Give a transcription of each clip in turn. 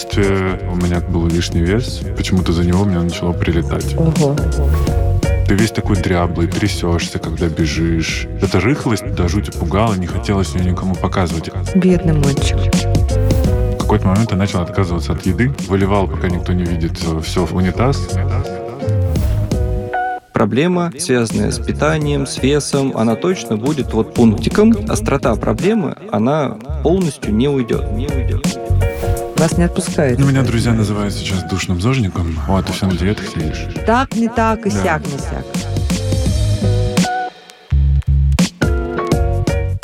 детстве у меня был лишний вес. Почему-то за него мне начало прилетать. Ого. Ты весь такой дряблый, трясешься, когда бежишь. Эта рыхлость до жути пугала, не хотелось ее никому показывать. Бедный мальчик. В какой-то момент я начал отказываться от еды. Выливал, пока никто не видит, все в унитаз. Проблема, связанная с питанием, с весом, она точно будет вот пунктиком. Острота проблемы, она полностью не уйдет. Не уйдет. Вас не отпускает. Ну, меня друзья называют сейчас душным зожником. Вот, ты все на диетах сидишь. Так, не так, и Да. сяк, не сяк.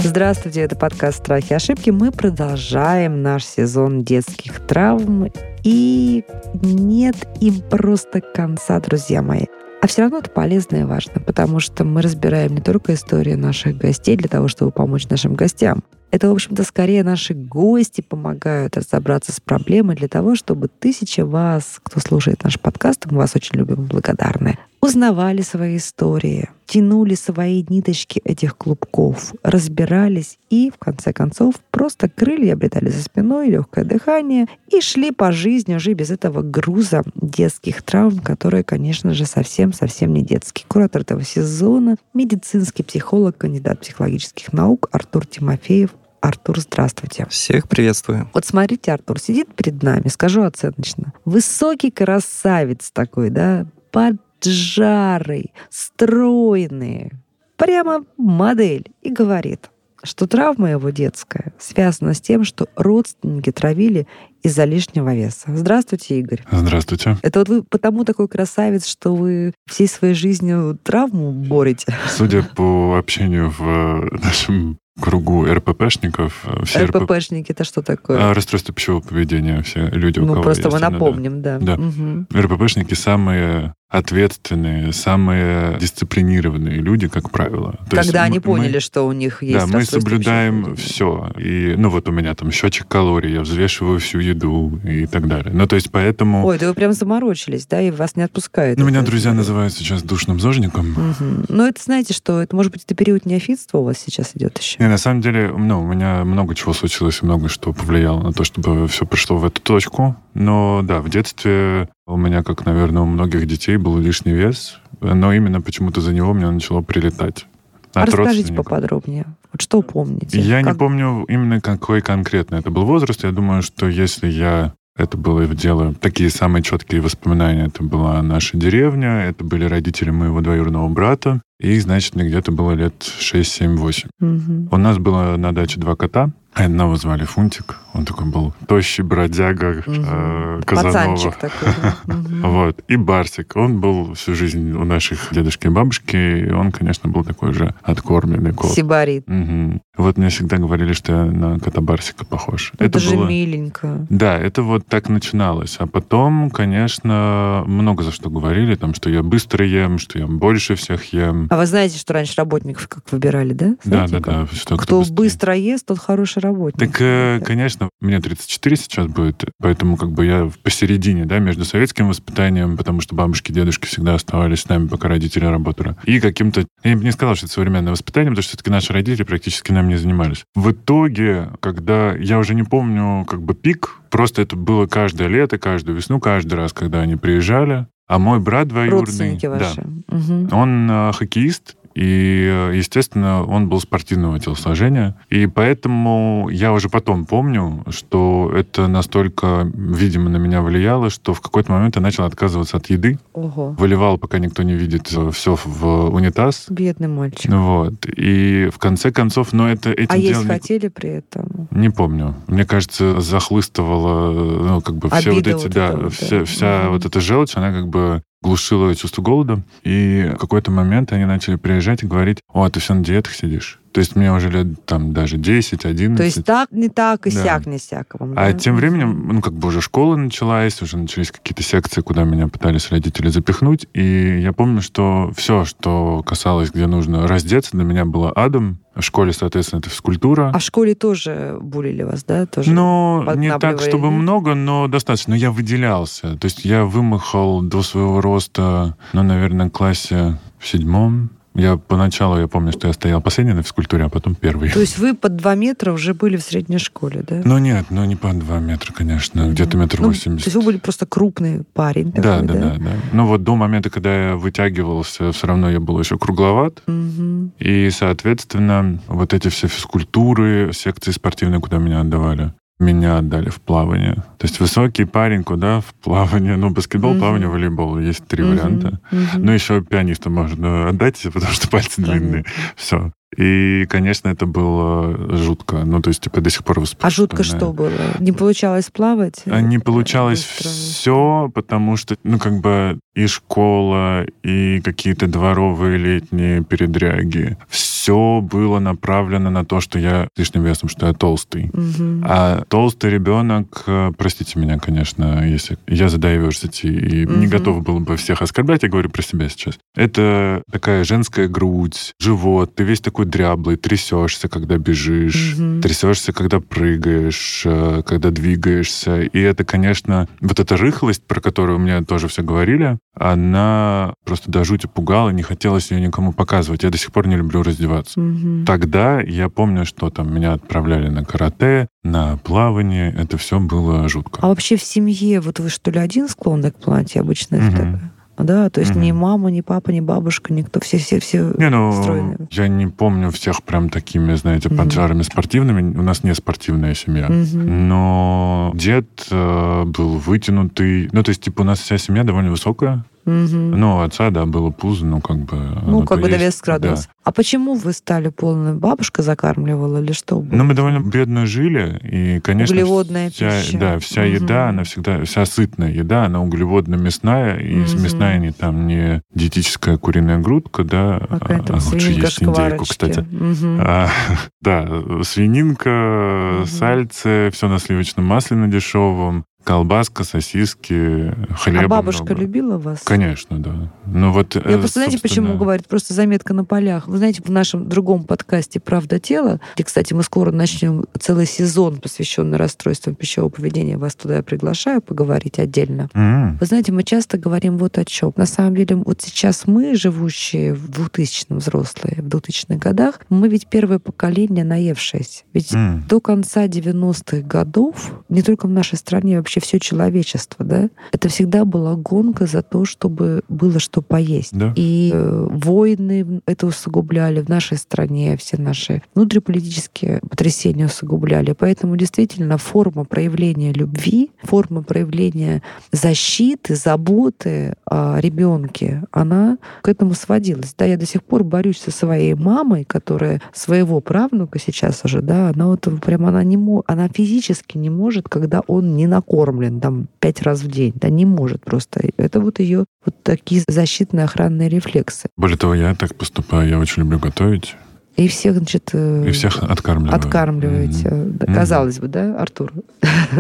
Здравствуйте, это подкаст «Страхи и ошибки». Мы продолжаем наш сезон детских травм. И нет им просто конца, друзья мои. А все равно это полезно и важно, потому что мы разбираем не только истории наших гостей для того, чтобы помочь нашим гостям. Это, в общем-то, скорее наши гости помогают разобраться с проблемой для того, чтобы тысячи вас, кто слушает наш подкаст, мы вас очень любим и благодарны, узнавали свои истории, тянули свои ниточки этих клубков, разбирались и, в конце концов, просто крылья обретали за спиной, легкое дыхание и шли по жизни уже без этого груза детских травм, которые, конечно же, совсем-совсем не детские. Куратор этого сезона — медицинский психолог, кандидат психологических наук Артур Тимофеев. Артур, здравствуйте. Всех приветствую. Вот смотрите, Артур сидит перед нами, скажу оценочно. Высокий красавец такой, да, поджарый, стройный, прямо модель. И говорит, что травма его детская связана с тем, что родственники травили из-за лишнего веса. Здравствуйте, Игорь. Здравствуйте. Это вот вы потому такой красавец, что вы всей своей жизнью травму борете? Судя по общению в нашем кругу РППшников, э, все РПП... РППшники это что такое? А, расстройство пищевого поведения, все люди, у ну, кого просто мы есть да. напомним, да. Да. Мгм. РППшники самые ответственные, самые дисциплинированные люди, как правило. То Когда они мы- поняли, что у них есть Да, мы соблюдаем все. И, ну, вот у меня там счетчик калорий, я взвешиваю всю еду и так далее. Ну, то есть поэтому... Ой, да вы прям заморочились, да, и вас не отпускают. ну, меня друзья называют сейчас душным зожником. Мгм. Ну, это знаете, что это, может быть, это период неофитства у вас сейчас идет еще. Не, на самом деле, ну, у меня много чего случилось, и много что повлияло на то, чтобы все пришло в эту точку. Но да, в детстве у меня, как, наверное, у многих детей, был лишний вес, но именно почему-то за него мне начало прилетать. А От расскажите поподробнее. Вот что помните? Я не Как- помню именно какой конкретно это был возраст. Я думаю, что если я это было в дело, такие самые четкие воспоминания, это была наша деревня, это были родители моего двоюродного брата, и, значит, мне где-то было лет 6, 7, 8. Мгм. У нас было на даче два кота. Одного звали Фунтик. Он такой был тощий бродяга э, Казанова. Такой. Вот. И Барсик. Он был всю жизнь у наших дедушки и бабушки. И он, конечно, был такой же откормленный кот. Сибарит. Мгм. Вот мне всегда говорили, что я на кота Барсика похож. Это, же было... миленько. Да, это вот так начиналось. А потом, конечно, много за что говорили, там, что я быстро ем, что я больше всех ем. А вы знаете, что раньше работников как выбирали, да? Да, Знаете, да, как? да. Что Кто быстрее. быстро ест, тот хороший работник. Так, э, Да. конечно, мне 34 сейчас будет, поэтому как бы я посередине, да, между советским воспитанием, потому что бабушки, дедушки всегда оставались с нами, пока родители работали, и каким-то... Я бы не сказал, что это современное воспитание, потому что все-таки наши родители практически нам не занимались. В итоге, когда... Я уже не помню как бы пик, просто это было каждое лето, каждую весну, каждый раз, когда они приезжали, а мой брат двоюродный... Да. Мгм. он э, хоккеист, и, э, естественно, он был спортивного телосложения. И поэтому я уже потом помню, что это настолько, видимо, на меня влияло, что в какой-то момент я начал отказываться от еды. Ого. Выливал, пока никто не видит, все в унитаз. Бедный мальчик. Вот. И в конце концов, но это этим а есть не- хотели при этом? не помню. Мне кажется, захлыстывала, ну, как бы все вот Обида эти, вот да, эта вот, вся, да. вся Мгм. вот эта желчь, она как бы глушила чувство голода. И в какой-то момент они начали приезжать и говорить, о, ты все на диетах сидишь. То есть мне уже лет там даже 10, 11. То есть так, не так, и Да. сяк, не сяк вам, А да? тем временем, ну, как бы уже школа началась, уже начались какие-то секции, куда меня пытались родители запихнуть. И я помню, что все, что касалось, где нужно раздеться, для меня было адом. В школе, соответственно, это физкультура. А в школе тоже булили вас, да? Тоже? Ну, не так, чтобы много, но достаточно. Но я выделялся. То есть я вымахал до своего роста, ну, наверное, в классе в седьмом, Я поначалу, я помню, что я стоял последний на физкультуре, а потом первый. То есть вы под два метра уже были в средней школе, да? Ну нет, ну не по два метра, конечно, где-то метр Ну, восемьдесят. то есть вы были просто крупный парень Да, такой, да, да, да. Ну вот до момента, когда я вытягивался, все равно я был еще кругловат. Мгм. И, соответственно, вот эти все физкультуры, секции спортивные, куда меня отдавали, меня отдали в плавание. То есть высокий парень куда? В плавание. Ну, баскетбол, Мгм. плавание, волейбол. Есть три Мгм. варианта. Мгм. Ну, еще пианисту можно отдать, потому что пальцы длинные. Понятно. Все. И, конечно, это было жутко. Ну, то есть, типа, до сих пор А вспоминаю. жутко что было? Не получалось плавать? А Не получалось Быстро. все, потому что, ну, как бы и школа, и какие-то дворовые летние передряги. Все было направлено на то, что я лишним весом, что я толстый. Мгм. А толстый ребенок, э, простите меня, конечно, если я за diversity и не Мгм. готов был бы всех оскорблять, я говорю про себя сейчас. Это такая женская грудь, живот, ты весь такой дряблый, трясешься, когда бежишь, Мгм. трясешься, когда прыгаешь, э, когда двигаешься. И это, конечно, вот эта рыхлость, про которую мне тоже все говорили, она просто до жути пугала, не хотелось ее никому показывать. Я до сих пор не люблю раздеваться. Мгм. Тогда я помню, что там меня отправляли на карате, на плавание. Это все было жутко. А вообще в семье, вот вы что ли один склонны к платье? Обычно это Мгм. такое? Да, то есть Мгм. ни мама, ни папа, ни бабушка, никто, все, все, все Не, ну, стройные. я не помню всех прям такими, знаете, поджарами спортивными. У нас не спортивная семья. Мгм. Но дед э, был вытянутый. Ну, то есть, типа, у нас вся семья довольно высокая. Ну, отца, да, было пузо, ну, как бы... Ну, как бы есть, довес скрадывался. А почему вы стали полной? Бабушка закармливала или что? да. Ну, мы довольно бедно жили, и, конечно... Углеводная вся, пища. Да, вся Мгм. еда, она всегда... Вся сытная еда, она углеводно-мясная, и Мгм. мясная не там не диетическая куриная грудка, да, А а лучше есть индейку, кстати. Мгм. А, да, свининка, Мгм. сальце, все на сливочном масле на дешевом, колбаска, сосиски, хлеба А бабушка много. любила вас? Конечно, да. Ну вот, Я э, просто, знаете, почему говорит? Просто заметка на полях. Вы знаете, в нашем другом подкасте «Правда тела», где, кстати, мы скоро начнем целый сезон, посвященный расстройствам пищевого поведения, вас туда я приглашаю поговорить отдельно. м, Вы знаете, мы часто говорим вот о чем. На самом деле, вот сейчас мы, живущие в 2000-м взрослые, в 2000-х годах, мы ведь первое поколение наевшееся. Ведь м, до конца 90-х годов, не только в нашей стране, вообще все человечество, да, это всегда была гонка за то, чтобы было что поесть. Да. И э, войны это усугубляли в нашей стране, все наши внутриполитические потрясения усугубляли. Поэтому действительно форма проявления любви, форма проявления защиты, заботы о ребенке, она к этому сводилась. Да, я до сих пор борюсь со своей мамой, которая своего правнука сейчас уже, да, она вот прям она не она физически не может, когда он не накормлен там пять раз в день, да, не может просто. Это вот ее вот такие защитные охранные рефлексы. Более того, я так поступаю, я очень люблю готовить. И всех, значит, э, И всех откармливаю. откармливаете. Мгм. Да. Казалось бы, да, Артур?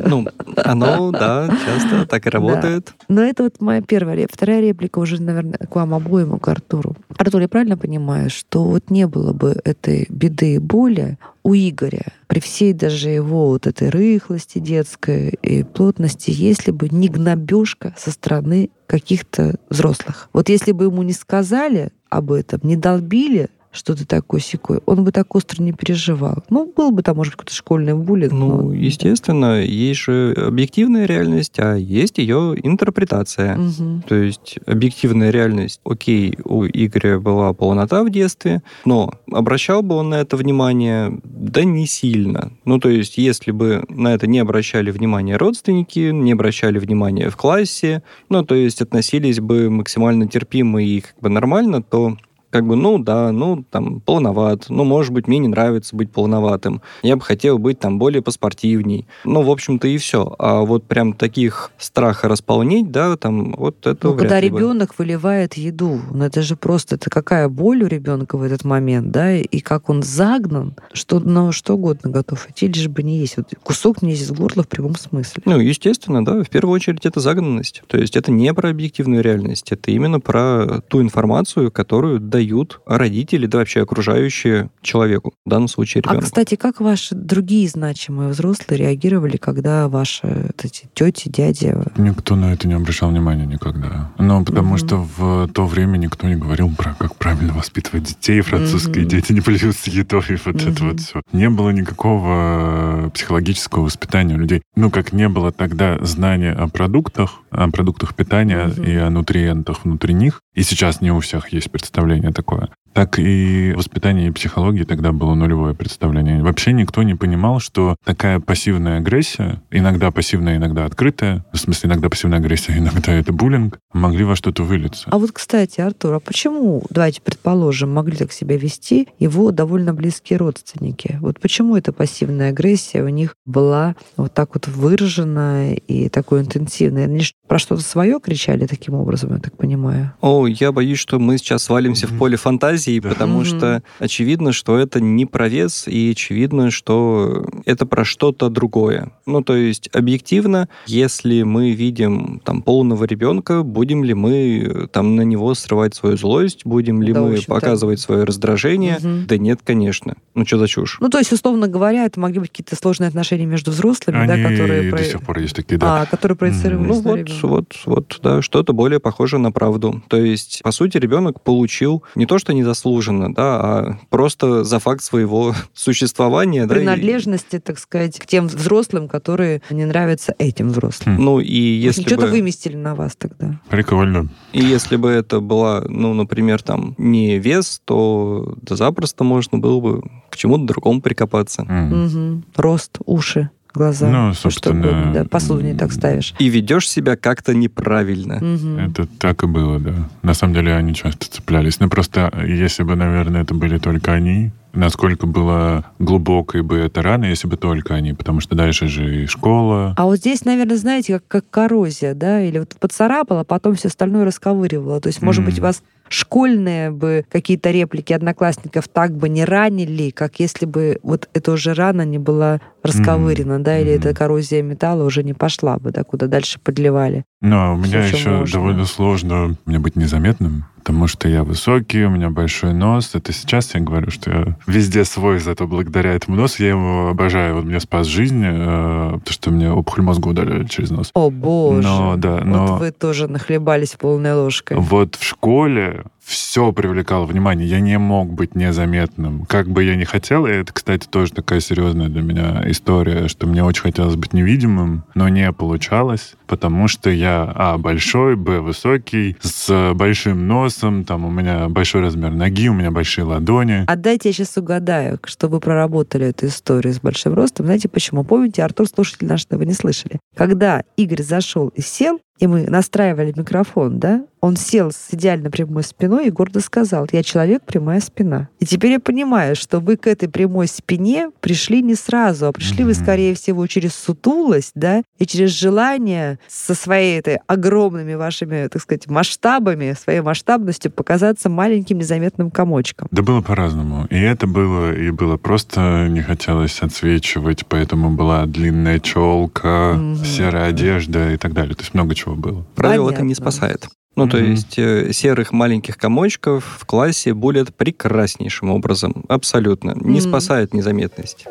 Ну, оно, да, часто так и работает. Но это вот моя первая реплика. Вторая реплика уже, наверное, к вам обоим, к Артуру. Артур, я правильно понимаю, что вот не было бы этой беды и боли у Игоря при всей даже его вот этой рыхлости детской и плотности, если бы не гнобежка со стороны каких-то взрослых. Вот если бы ему не сказали об этом, не долбили, что ты такой секой, он бы так остро не переживал. Ну, был бы там, может быть, какой-то школьный буллинг. Ну, но- естественно, есть же объективная реальность, а есть ее интерпретация. Мгм. То есть объективная реальность, окей, у Игоря была полнота в детстве, но обращал бы он на это внимание? Да не сильно. Ну, то есть, если бы на это не обращали внимания родственники, не обращали внимания в классе, ну, то есть относились бы максимально терпимо и как бы нормально, то как бы, ну да, ну там полноват, ну, может быть, мне не нравится быть полноватым, я бы хотел быть там более поспортивней. Ну, в общем-то, и все. А вот прям таких страха располнеть, да, там, вот это Ну, когда ли бы. ребенок выливает еду, ну это же просто, это какая боль у ребенка в этот момент, да, и как он загнан, что на что угодно готов идти, лишь бы не есть. Вот кусок не есть из горла в прямом смысле. Ну, естественно, да, в первую очередь это загнанность. То есть это не про объективную реальность, это именно про ту информацию, которую дает передают родители, да вообще окружающие человеку, в данном случае А, ребенку. кстати, как ваши другие значимые взрослые реагировали, когда ваши вот эти тети, дяди... Никто на это не обращал внимания никогда. Ну, потому Мгм. что в то время никто не говорил про как правильно воспитывать детей, французские Мгм. дети не плюют с едой, вот это Мгм. вот все. Не было никакого психологического воспитания у людей. Ну, как не было тогда знания о продуктах, о продуктах питания Мгм. и о нутриентах внутри них. И сейчас не у всех есть представление такое. Так и воспитание и психологии тогда было нулевое представление. Вообще никто не понимал, что такая пассивная агрессия, иногда пассивная, иногда открытая, в смысле иногда пассивная агрессия, иногда это буллинг, могли во что-то вылиться. А вот, кстати, Артур, а почему, давайте предположим, могли так себя вести его довольно близкие родственники? Вот почему эта пассивная агрессия у них была вот так вот выражена и такой интенсивной? Они ж про что-то свое кричали таким образом, я так понимаю? О, я боюсь, что мы сейчас свалимся в Мгм. поле фантазии, Да. потому что очевидно, что это не про вес, и очевидно, что это про что-то другое. Ну, то есть, объективно, если мы видим там полного ребенка, будем ли мы э, там на него срывать свою злость, будем ли Да, мы показывать свое раздражение? Мгм. Да нет, конечно. Ну, что за чушь? Ну, то есть, условно говоря, это могли быть какие-то сложные отношения между взрослыми, Они да, которые, до про- сих пор есть такие, да. а, которые проецировались Ну вот, ребенка. вот, вот, да, что-то более похоже на правду. То есть, по сути, ребенок получил не то, что незаслуженно, да, а просто за факт своего существования. да, и- принадлежности, так сказать, к тем взрослым, которые не нравятся этим взрослым. Хм. Ну и если Что-то бы, выместили на вас тогда. Прикольно. и если бы это была, ну, например, там не вес, то да запросто можно было бы к чему-то другому прикопаться. Мгм. Рост, уши, глаза. Ну, что собственно, угодно, да, посуду не так ставишь. И ведешь себя как-то неправильно. Мгм. Это так и было, да. На самом деле они часто цеплялись. Ну, просто если бы, наверное, это были только они, насколько было глубокой бы эта рана, если бы только они, потому что дальше же и школа. А вот здесь, наверное, знаете, как, как коррозия, да, или вот поцарапала, потом все остальное расковыривала. То есть, может быть, Мгм. вас школьные бы какие-то реплики одноклассников так бы не ранили, как если бы вот эта уже рана не была расковырена, да, или эта коррозия металла уже не пошла бы, да, куда дальше подливали. Но у меня еще можно. довольно сложно мне быть незаметным, потому что я высокий, у меня большой нос. Это сейчас я говорю, что я везде свой, зато благодаря этому носу я его обожаю. Он мне спас жизнь, э, потому что мне опухоль мозга удаляли через нос. О, боже. Но, да, но- Вот вы тоже нахлебались полной ложкой. Вот в школе Yeah. Все привлекало внимание. Я не мог быть незаметным. Как бы я ни хотел, и это, кстати, тоже такая серьезная для меня история, что мне очень хотелось быть невидимым, но не получалось, потому что я, а, большой, б, высокий, с большим носом, там у меня большой размер ноги, у меня большие ладони. А дайте я сейчас угадаю, что вы проработали эту историю с большим ростом. Знаете почему? Помните, Артур, слушатель наш, этого не слышали. Когда Игорь зашел и сел, и мы настраивали микрофон, да, он сел с идеально прямой спиной и гордо сказал, я человек, прямая спина. И теперь я понимаю, что вы к этой прямой спине пришли не сразу, а пришли вы, Мгм. скорее всего, через сутулость, да, и через желание со своей этой огромными вашими, так сказать, масштабами, своей масштабностью показаться маленьким незаметным комочком. Да было по-разному. И это было, и было просто не хотелось отсвечивать, поэтому была длинная челка, Мгм. серая одежда и так далее. То есть много чего было. Правило это не спасает. Ну, то Мгм. есть э, серых маленьких комочков в классе булят прекраснейшим образом. Абсолютно. Не Мгм. спасает незаметность.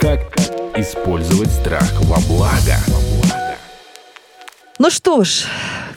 Как использовать страх во благо? Ну что ж,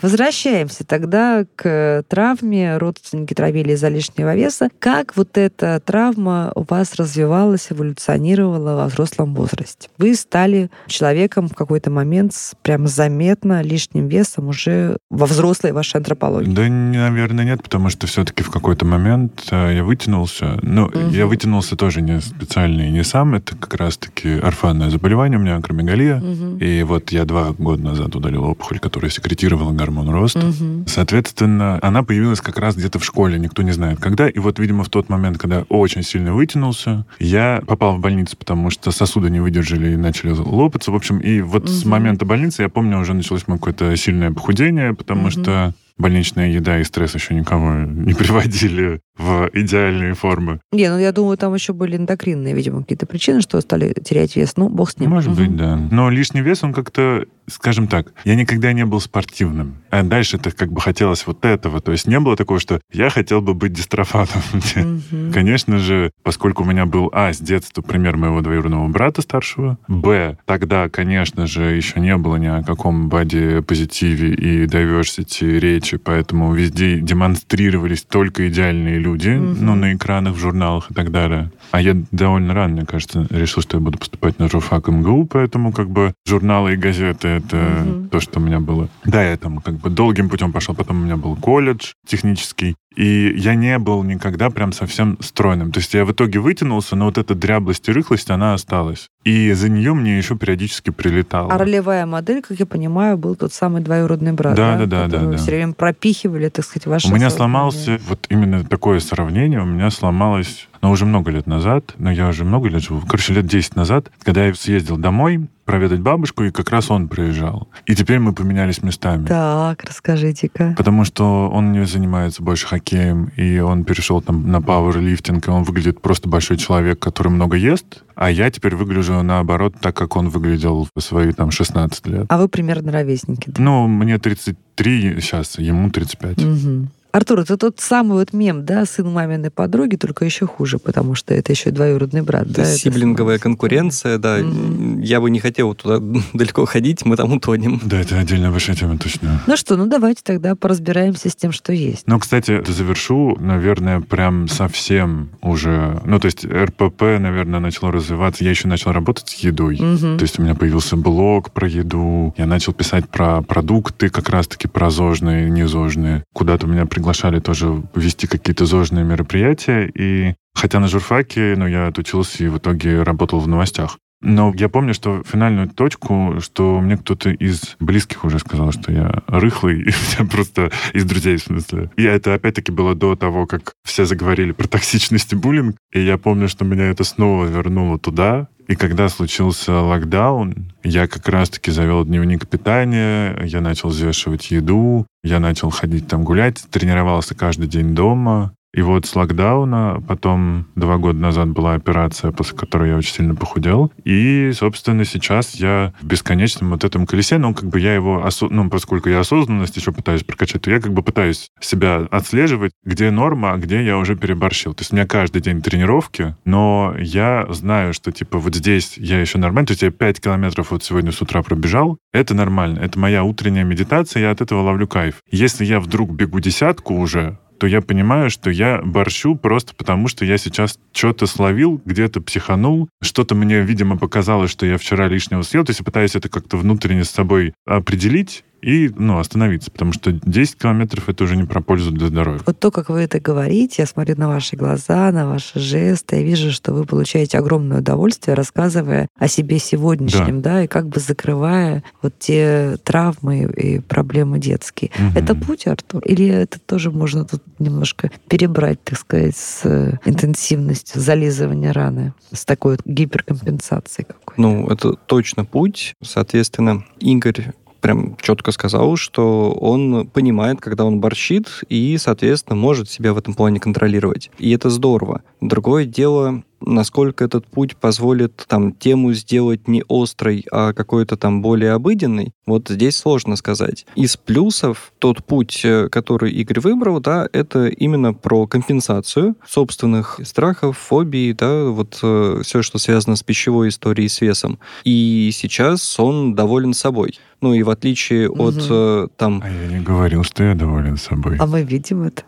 возвращаемся тогда к травме. Родственники травили из-за лишнего веса. Как вот эта травма у вас развивалась, эволюционировала во взрослом возрасте? Вы стали человеком в какой-то момент с прям заметно лишним весом уже во взрослой вашей антропологии. Да, наверное, нет, потому что все-таки в какой-то момент э, я вытянулся. Ну, Мгм. я вытянулся тоже не специально и не сам. Это как раз-таки орфанное заболевание у меня, акромегалия. Мгм. И вот я два года назад удалил опухоль, которая секретировала гормон роста. Мгм. Соответственно, она появилась как раз где-то в школе, никто не знает когда. И вот, видимо, в тот момент, когда очень сильно вытянулся, я попал в больницу, потому что сосуды не выдержали и начали лопаться. В общем, и вот с Мгм. момента больницы, я помню, уже началось мое какое-то сильное похудение, потому Мгм. что больничная еда и стресс еще никого не приводили в идеальные формы. Не, ну я думаю, там еще были эндокринные, видимо, какие-то причины, что стали терять вес. Ну, бог с ним. Может Мгм. быть, да. Но лишний вес, он как-то, скажем так, я никогда не был спортивным. А дальше это как бы хотелось вот этого. То есть не было такого, что я хотел бы быть дистрофаном. Мгм. Конечно же, поскольку у меня был, а, с детства пример моего двоюродного брата старшего, б, тогда, конечно же, еще не было ни о каком боди-позитиве и diversity речи, поэтому везде демонстрировались только идеальные люди, Мгм. ну, на экранах, в журналах и так далее. А я довольно рано, мне кажется, решил, что я буду поступать на журфак МГУ, поэтому как бы журналы и газеты — это Мгм. то, что у меня было. Да, я там как бы долгим путем пошел, потом у меня был колледж технический, и я не был никогда прям совсем стройным. То есть я в итоге вытянулся, но вот эта дряблость и рыхлость, она осталась. И за нее мне еще периодически прилетало. А ролевая модель, как я понимаю, был тот самый двоюродный брат, Да, да? да, да, да, да. все время пропихивали, так сказать, ваши У меня сломался, вот именно такое сравнение, у меня сломалось, ну, уже много лет назад, но я уже много лет живу, короче, лет 10 назад, когда я съездил домой проведать бабушку, и как раз он приезжал. И теперь мы поменялись местами. Так, расскажите-ка. Потому что он не занимается больше хоккеем, и он перешел там на пауэрлифтинг, и он выглядит просто большой человек, который много ест, а я теперь выгляжу наоборот так, как он выглядел в свои там 16 лет. А вы примерно ровесники, да? Ну, мне 33 сейчас, ему 35. Мгм. Артур, это тот самый вот мем, да, сын маминой подруги, только еще хуже, потому что это еще и двоюродный брат. Это да, это сиблинговая становится. конкуренция, да. Мгм. Я бы не хотел туда далеко ходить, мы там утонем. Да, это отдельная большая тема, точно. Ну что, ну давайте тогда поразбираемся с тем, что есть. Ну, кстати, завершу, наверное, прям совсем уже... Ну, то есть РПП, наверное, начало развиваться. Я еще начал работать с едой. Мгм. То есть у меня появился блог про еду. Я начал писать про продукты, как раз-таки про зожные, незожные. Куда-то меня приглашали тоже вести какие-то зожные мероприятия. И хотя на журфаке, ну, я отучился и в итоге работал в новостях. Но я помню, что финальную точку, что мне кто-то из близких уже сказал, что я рыхлый, и я просто из друзей, в смысле. И это опять-таки было до того, как все заговорили про токсичность и буллинг. И я помню, что меня это снова вернуло туда. И когда случился локдаун, я как раз-таки завел дневник питания, я начал взвешивать еду, я начал ходить там гулять, тренировался каждый день дома. И вот с локдауна, потом два года назад была операция, после которой я очень сильно похудел. И, собственно, сейчас я в бесконечном вот этом колесе, ну, как бы я его, осо- ну, поскольку я осознанность еще пытаюсь прокачать, то я как бы пытаюсь себя отслеживать, где норма, а где я уже переборщил. То есть у меня каждый день тренировки, но я знаю, что, типа, вот здесь я еще нормально, то есть я 5 километров вот сегодня с утра пробежал, это нормально, это моя утренняя медитация, я от этого ловлю кайф. Если я вдруг бегу десятку уже, то я понимаю, что я борщу просто потому, что я сейчас что-то словил, где-то психанул, что-то мне, видимо, показалось, что я вчера лишнего съел, то есть я пытаюсь это как-то внутренне с собой определить и, ну, остановиться, потому что 10 километров — это уже не про пользу для здоровья. Вот то, как вы это говорите, я смотрю на ваши глаза, на ваши жесты, я вижу, что вы получаете огромное удовольствие, рассказывая о себе сегодняшнем, да, и как бы закрывая вот те травмы и проблемы детские. Мгм. Это путь, Артур? Или это тоже можно тут немножко перебрать, так сказать, с э, интенсивностью зализывания раны, с такой вот гиперкомпенсацией какой-то? Ну, это точно путь. Соответственно, Игорь прям четко сказал, что он понимает, когда он борщит, и, соответственно, может себя в этом плане контролировать. И это здорово. Другое дело, насколько этот путь позволит там тему сделать не острой, а какой-то там более обыденной, вот здесь сложно сказать. Из плюсов тот путь, э, который Игорь выбрал, да, это именно про компенсацию собственных страхов, фобий, да, вот все, что связано с пищевой историей, с весом. И сейчас он доволен собой. Ну и в отличие от Мгм. э, там, А я не говорил, что я доволен собой. А мы видим это.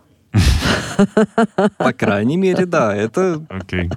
По крайней мере, да, это Окей.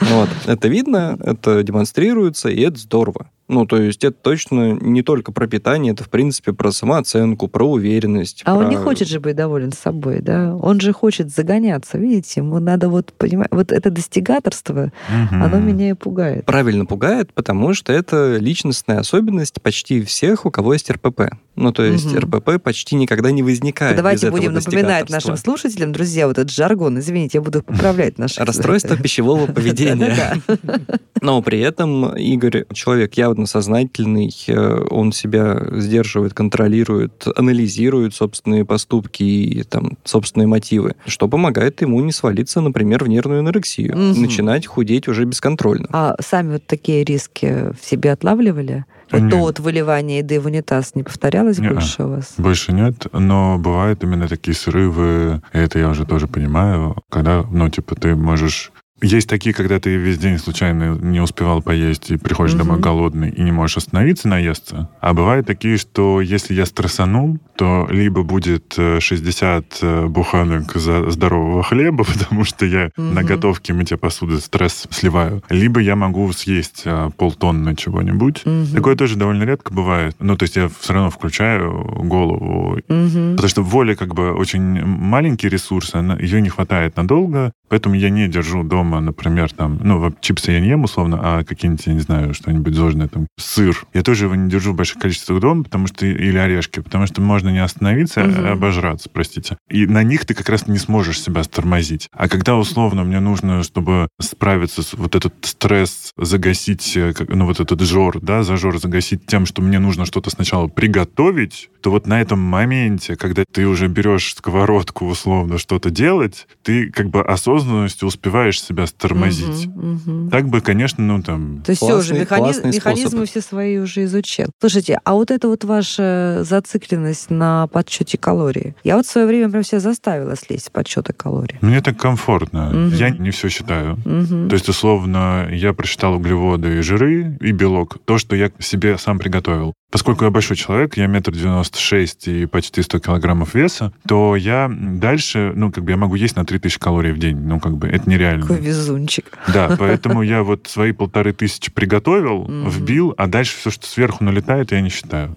Вот. Это видно, это демонстрируется, и это здорово. Ну, то есть это точно не только про питание, это, в принципе, про самооценку, про уверенность. А он про- не хочет же быть доволен собой, да? Он же хочет загоняться, видите? Ему надо вот понимать, вот это достигаторство, Мгм. оно меня и пугает. Правильно пугает, потому что это личностная особенность почти всех, у кого есть РПП. Ну, то есть Мгм. РПП почти никогда не возникает. Давайте будем напоминать нашим слушателям, друзья, вот этот жаргон, извините, я буду поправлять наших... Расстройство пищевого поведения. Но при этом Игорь человек явно сознательный, э, он себя сдерживает, контролирует, анализирует собственные поступки и там, собственные мотивы, что помогает ему не свалиться, например, в нервную анорексию, начинать худеть уже бесконтрольно. А сами вот такие риски в себе отлавливали? Вот Нет. то вот выливание еды в унитаз не повторялось Не-а. больше у вас? Больше нет, но бывают именно такие срывы, и это я уже тоже понимаю, когда, ну, типа, ты можешь... Есть такие, когда ты весь день случайно не успевал поесть и приходишь Мгм. домой голодный и не можешь остановиться наесться. А бывают такие, что если я стрессанул, то либо будет э, 60 э, буханок за здорового хлеба, потому что я Мгм. на готовке мытья посуды стресс сливаю, либо я могу съесть э, полтонны чего-нибудь. Мгм. Такое тоже довольно редко бывает. Ну, то есть я все равно включаю голову Мгм. Потому что воля как бы очень маленький ресурс, она, ее не хватает надолго, поэтому я не держу дома, например, там, ну, чипсы я не ем условно, а какие-нибудь, я не знаю, что-нибудь зожное, там, сыр. Я тоже его не держу в больших количествах дома, потому что, или орешки, потому что можно не остановиться, Мгм. а обожраться, простите. И на них ты как раз не сможешь себя стормозить. А когда условно мне нужно, чтобы справиться с вот этот стресс, загасить, э, ну, вот этот жор, да, зажор загасить тем, что мне нужно что-то сначала приготовить, то вот на этом моменте, когда ты уже берешь сковородку условно что-то делать, ты как бы осознанностью успеваешь себя стормозить. Мгм, мгм. Так бы, конечно, ну там... То есть все уже, Классный- механи- классный механизмы способ. все свои уже изучил. Слушайте, а вот это вот ваша зацикленность на подсчете калорий. Я вот в свое время прям себя заставила слезть с подсчета калорий. Мне так комфортно. Мгм. Я не все считаю. Мгм. То есть, условно, я просчитал углеводы и жиры, и белок. То, что я себе сам приготовил. Поскольку я большой человек, я метр девяносто шесть и почти 100 килограммов веса, то я дальше, ну, как бы я могу есть на 3000 калорий в день. Ну, как бы это нереально. Какой везунчик. Да, поэтому я вот свои полторы тысячи приготовил, вбил, а дальше все, что сверху налетает, я не считаю.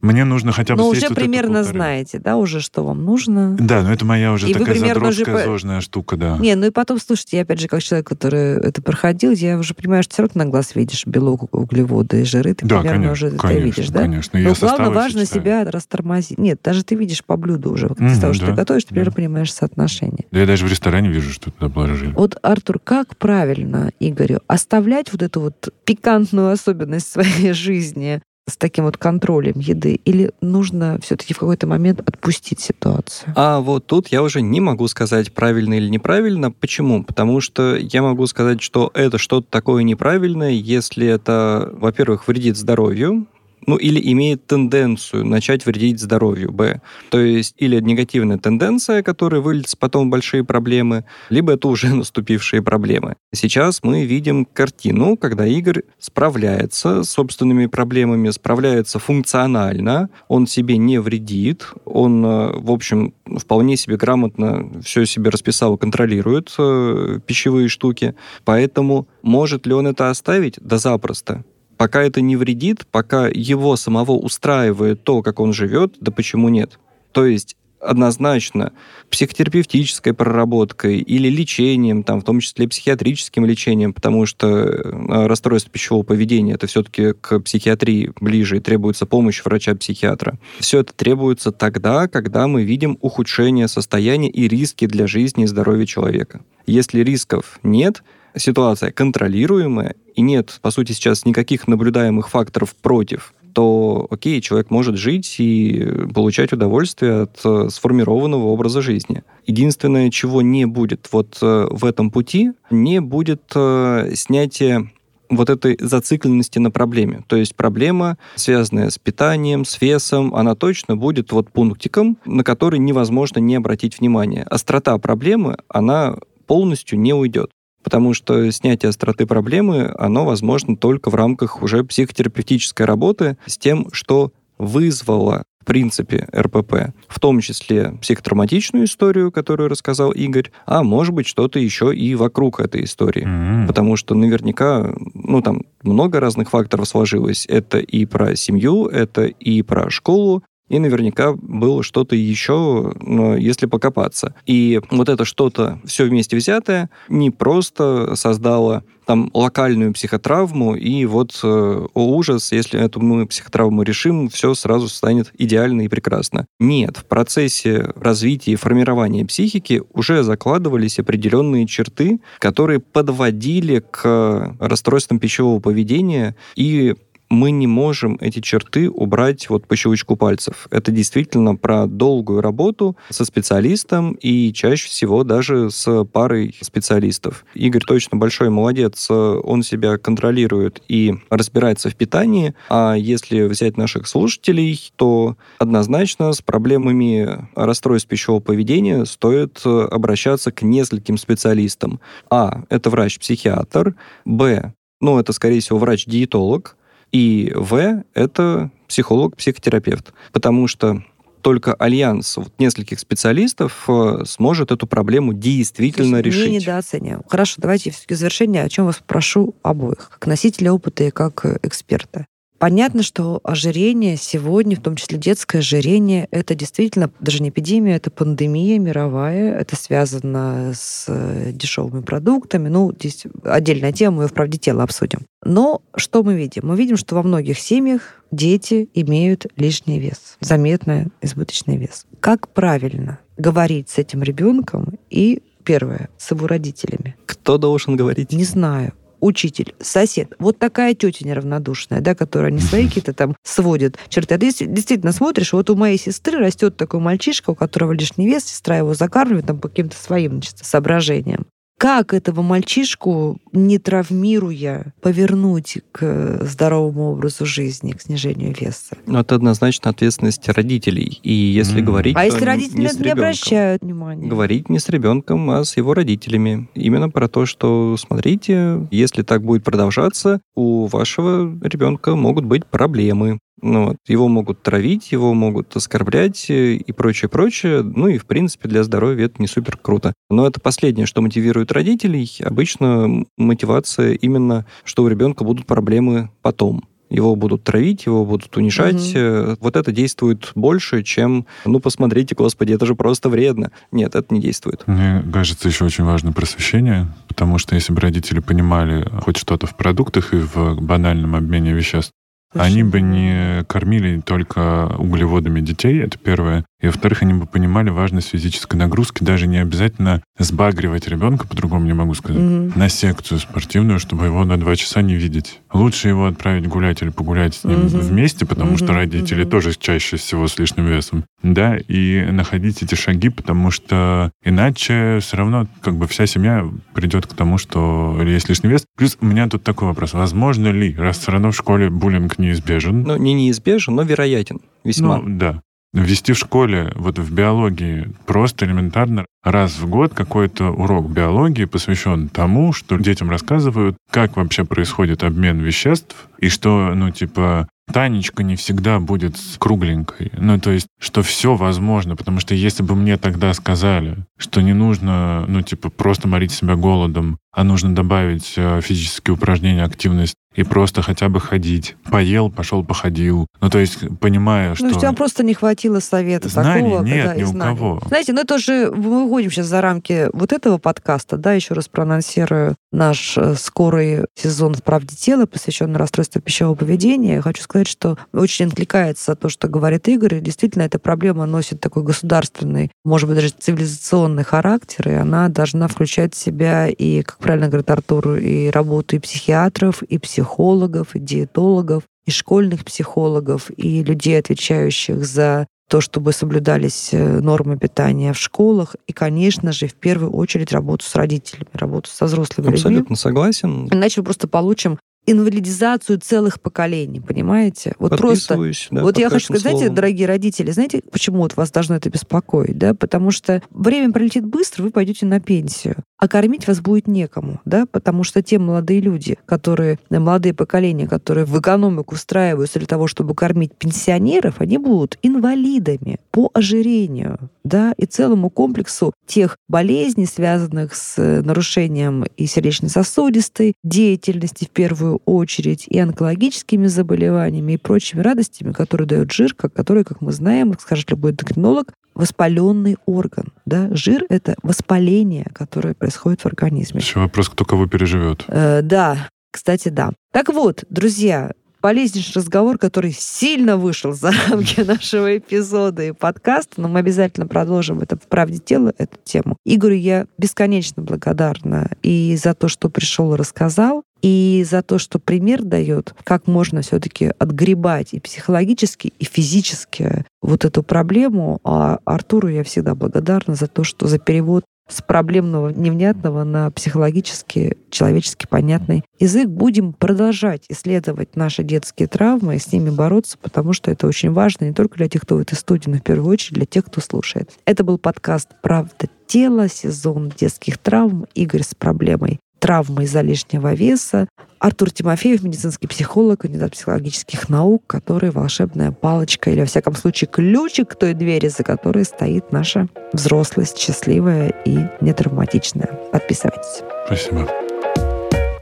Мне нужно хотя бы съесть уже примерно знаете, да, уже что вам нужно. Да, но это моя уже такая задротская зожная штука, да. Не, ну и потом, слушайте, я опять же, как человек, который это проходил, я уже понимаю, что все равно на глаз видишь белок, углеводы и жиры, ты примерно уже это конечно, видишь, да? конечно. Но я главное, важно читаю. себя растормозить. Нет, даже ты видишь по блюду уже, из того, что ты готовишь, ты примерно да. понимаешь соотношение. Да я даже в ресторане вижу, что туда положили. Вот, Артур, как правильно Игорю оставлять вот эту вот пикантную особенность своей жизни с таким вот контролем еды? Или нужно все-таки в какой-то момент отпустить ситуацию? А вот тут я уже не могу сказать, правильно или неправильно. Почему? Потому что я могу сказать, что это что-то такое неправильное, если это, во-первых, вредит здоровью, ну или имеет тенденцию начать вредить здоровью, б. То есть или негативная тенденция, которая выльется потом в большие проблемы, либо это уже наступившие проблемы. Сейчас мы видим картину, когда Игорь справляется с собственными проблемами, справляется функционально, он себе не вредит, он, э, в общем, вполне себе грамотно все себе расписал, контролирует э, пищевые штуки. Поэтому может ли он это оставить? Да запросто. Пока это не вредит, пока его самого устраивает то, как он живет, да почему нет? То есть однозначно психотерапевтической проработкой или лечением, там, в том числе психиатрическим лечением, потому что э, расстройство пищевого поведения это все-таки к психиатрии ближе и требуется помощь врача-психиатра. Все это требуется тогда, когда мы видим ухудшение состояния и риски для жизни и здоровья человека. Если рисков нет, ситуация контролируемая и нет, по сути, сейчас никаких наблюдаемых факторов против, то, окей, человек может жить и получать удовольствие от э, сформированного образа жизни. Единственное, чего не будет вот э, в этом пути, не будет э, снятия вот этой зацикленности на проблеме. То есть проблема, связанная с питанием, с весом, она точно будет вот пунктиком, на который невозможно не обратить внимание. Острота проблемы, она полностью не уйдет. Потому что снятие остроты проблемы, оно возможно только в рамках уже психотерапевтической работы с тем, что вызвало в принципе РПП, в том числе психотравматичную историю, которую рассказал Игорь, а может быть что-то еще и вокруг этой истории. М. Потому что наверняка, ну там много разных факторов сложилось. Это и про семью, это и про школу, и наверняка было что-то еще, если покопаться. И вот это что-то все вместе взятое не просто создало там локальную психотравму, и вот, э, о ужас, если эту мы психотравму решим, все сразу станет идеально и прекрасно. Нет, в процессе развития и формирования психики уже закладывались определенные черты, которые подводили к расстройствам пищевого поведения и мы не можем эти черты убрать вот по щелчку пальцев. Это действительно про долгую работу со специалистом и чаще всего даже с парой специалистов. Игорь точно большой молодец, он себя контролирует и разбирается в питании, а если взять наших слушателей, то однозначно с проблемами расстройств пищевого поведения стоит обращаться к нескольким специалистам. А, это врач-психиатр, Б, ну, это, скорее всего, врач-диетолог, и В — это психолог-психотерапевт. Потому что только альянс вот нескольких специалистов э, сможет эту проблему действительно Слушай, решить. Не недооцениваем. Хорошо, давайте в завершение, о чем вас прошу обоих, как носителя опыта и как эксперта. Понятно, что ожирение сегодня, в том числе детское ожирение, это действительно даже не эпидемия, это пандемия мировая, это связано с э, дешевыми продуктами. Ну, здесь отдельная тема, мы ее в правде тела обсудим. Но что мы видим? Мы видим, что во многих семьях дети имеют лишний вес, заметный избыточный вес. Как правильно говорить с этим ребенком и первое, с его родителями? Кто должен говорить? Не знаю учитель, сосед, вот такая тетя неравнодушная, да, которая не свои какие-то там сводит черты. А ты действительно смотришь, вот у моей сестры растет такой мальчишка, у которого лишний вес, сестра его закармливает там по каким-то своим значит, соображениям как этого мальчишку, не травмируя, повернуть к здоровому образу жизни, к снижению веса? Ну, это однозначно ответственность родителей. И если mm. говорить... А если родители не, не обращают внимания? Говорить не с ребенком, а с его родителями. Именно про то, что, смотрите, если так будет продолжаться, у вашего ребенка могут быть проблемы. Ну, вот. Его могут травить, его могут оскорблять э, и прочее, прочее. Ну и, в принципе, для здоровья это не супер круто. Но это последнее, что мотивирует родителей. Обычно мотивация именно, что у ребенка будут проблемы потом его будут травить, его будут унижать. Угу. Вот это действует больше, чем, ну, посмотрите, господи, это же просто вредно. Нет, это не действует. Мне кажется, еще очень важно просвещение, потому что если бы родители понимали хоть что-то в продуктах и в банальном обмене веществ, они бы не кормили только углеводами детей, это первое. И, во-вторых, они бы понимали важность физической нагрузки, даже не обязательно сбагривать ребенка, по-другому не могу сказать, mm-hmm. на секцию спортивную, чтобы его на два часа не видеть. Лучше его отправить гулять или погулять с ним mm-hmm. вместе, потому mm-hmm. что родители mm-hmm. тоже чаще всего с лишним весом. Да, и находить эти шаги, потому что иначе все равно как бы вся семья придет к тому, что есть лишний вес. Плюс у меня тут такой вопрос. Возможно ли, раз все равно в школе буллинг неизбежен? Ну, не неизбежен, но вероятен весьма. Ну, да ввести в школе, вот в биологии, просто элементарно раз в год какой-то урок биологии посвящен тому, что детям рассказывают, как вообще происходит обмен веществ, и что, ну, типа, Танечка не всегда будет кругленькой. Ну, то есть, что все возможно, потому что если бы мне тогда сказали, что не нужно, ну, типа, просто морить себя голодом, а нужно добавить э, физические упражнения, активность, и просто хотя бы ходить. Поел, пошел, походил. Ну, то есть, понимая, что... Ну, что просто не хватило совета знаний такого. нет когда, ни у кого. Знаете, ну это же... Мы выходим сейчас за рамки вот этого подкаста, да, еще раз проанонсирую наш э, скорый сезон «Правде тела», посвященный расстройству пищевого поведения. Я хочу сказать, что очень откликается то, что говорит Игорь. Действительно, эта проблема носит такой государственный, может быть, даже цивилизационный характер, и она должна включать в себя и, как правильно говорит Артур, и работу и психиатров, и психологов, и диетологов, и школьных психологов, и людей, отвечающих за то, чтобы соблюдались э, нормы питания в школах, и, конечно же, в первую очередь работу с родителями, работу со взрослыми Абсолютно людьми. согласен. Иначе мы просто получим инвалидизацию целых поколений, понимаете? Вот просто, да, вот я хочу сказать, словом. знаете, дорогие родители, знаете, почему вот вас должно это беспокоить, да? Потому что время пролетит быстро, вы пойдете на пенсию, а кормить вас будет некому, да? Потому что те молодые люди, которые, молодые поколения, которые в экономику встраиваются для того, чтобы кормить пенсионеров, они будут инвалидами по ожирению, да, и целому комплексу тех болезней, связанных с нарушением и сердечно-сосудистой деятельности в первую первую очередь и онкологическими заболеваниями, и прочими радостями, которые дает жир, который, как мы знаем, скажет любой эндокринолог, воспаленный орган. Да? Жир — это воспаление, которое происходит в организме. Еще вопрос, кто кого переживет. Э, да, кстати, да. Так вот, друзья, полезнейший разговор, который сильно вышел за рамки нашего эпизода и подкаста, но мы обязательно продолжим это в «Правде тела», эту тему. Игорю я бесконечно благодарна и за то, что пришел и рассказал, и за то, что пример дает, как можно все-таки отгребать и психологически, и физически вот эту проблему. А Артуру я всегда благодарна за то, что за перевод с проблемного, невнятного на психологически, человечески понятный язык. Будем продолжать исследовать наши детские травмы и с ними бороться, потому что это очень важно не только для тех, кто в этой студии, но в первую очередь для тех, кто слушает. Это был подкаст «Правда тела», сезон детских травм, Игорь с проблемой травмы из-за лишнего веса. Артур Тимофеев, медицинский психолог, кандидат психологических наук, который волшебная палочка или, во всяком случае, ключик к той двери, за которой стоит наша взрослость, счастливая и нетравматичная. Подписывайтесь. Спасибо.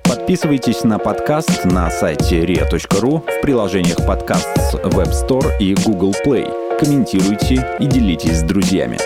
Подписывайтесь на подкаст на сайте ria.ru в приложениях подкаст с Web Store и Google Play. Комментируйте и делитесь с друзьями.